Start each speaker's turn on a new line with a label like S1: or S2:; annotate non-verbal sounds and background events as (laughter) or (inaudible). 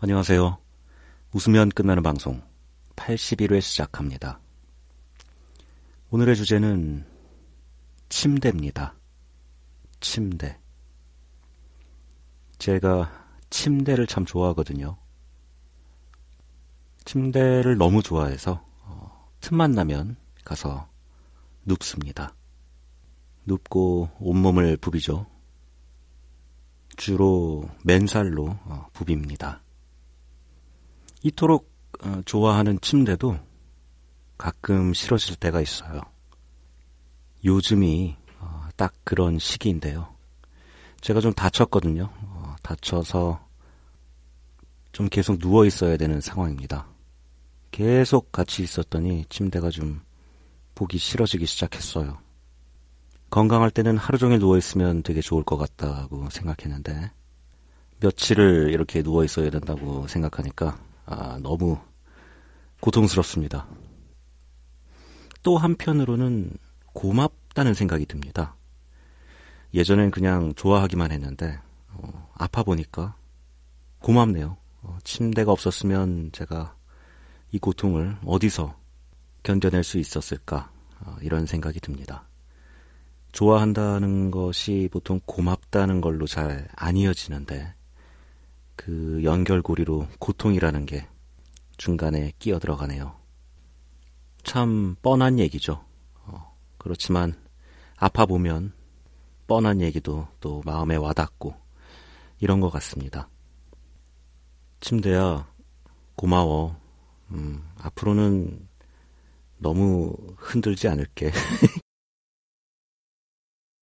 S1: 안녕하세요. 웃으면 끝나는 방송 81회 시작합니다. 오늘의 주제는 침대입니다. 침대. 제가 침대를 참 좋아하거든요. 침대를 너무 좋아해서 어, 틈만 나면 가서 눕습니다. 눕고 온몸을 부비죠. 주로 맨살로 어, 부빕니다. 이토록 어, 좋아하는 침대도 가끔 싫어질 때가 있어요. 요즘이 어, 딱 그런 시기인데요. 제가 좀 다쳤거든요. 어, 다쳐서 좀 계속 누워 있어야 되는 상황입니다. 계속 같이 있었더니 침대가 좀 보기 싫어지기 시작했어요. 건강할 때는 하루 종일 누워 있으면 되게 좋을 것 같다고 생각했는데 며칠을 이렇게 누워 있어야 된다고 생각하니까 아, 너무 고통스럽습니다. 또 한편으로는 고맙다는 생각이 듭니다. 예전엔 그냥 좋아하기만 했는데 어, 아파 보니까 고맙네요. 어, 침대가 없었으면 제가 이 고통을 어디서 견뎌낼 수 있었을까 어, 이런 생각이 듭니다. 좋아한다는 것이 보통 고맙다는 걸로 잘 안 이어지는데 그 연결고리로 고통이라는 게 중간에 끼어 들어가네요. 참 뻔한 얘기죠. 어, 그렇지만 아파 보면 뻔한 얘기도 또 마음에 와닿고 이런 것 같습니다. 침대야 고마워. 음, 앞으로는 너무 흔들지 않을게. (laughs)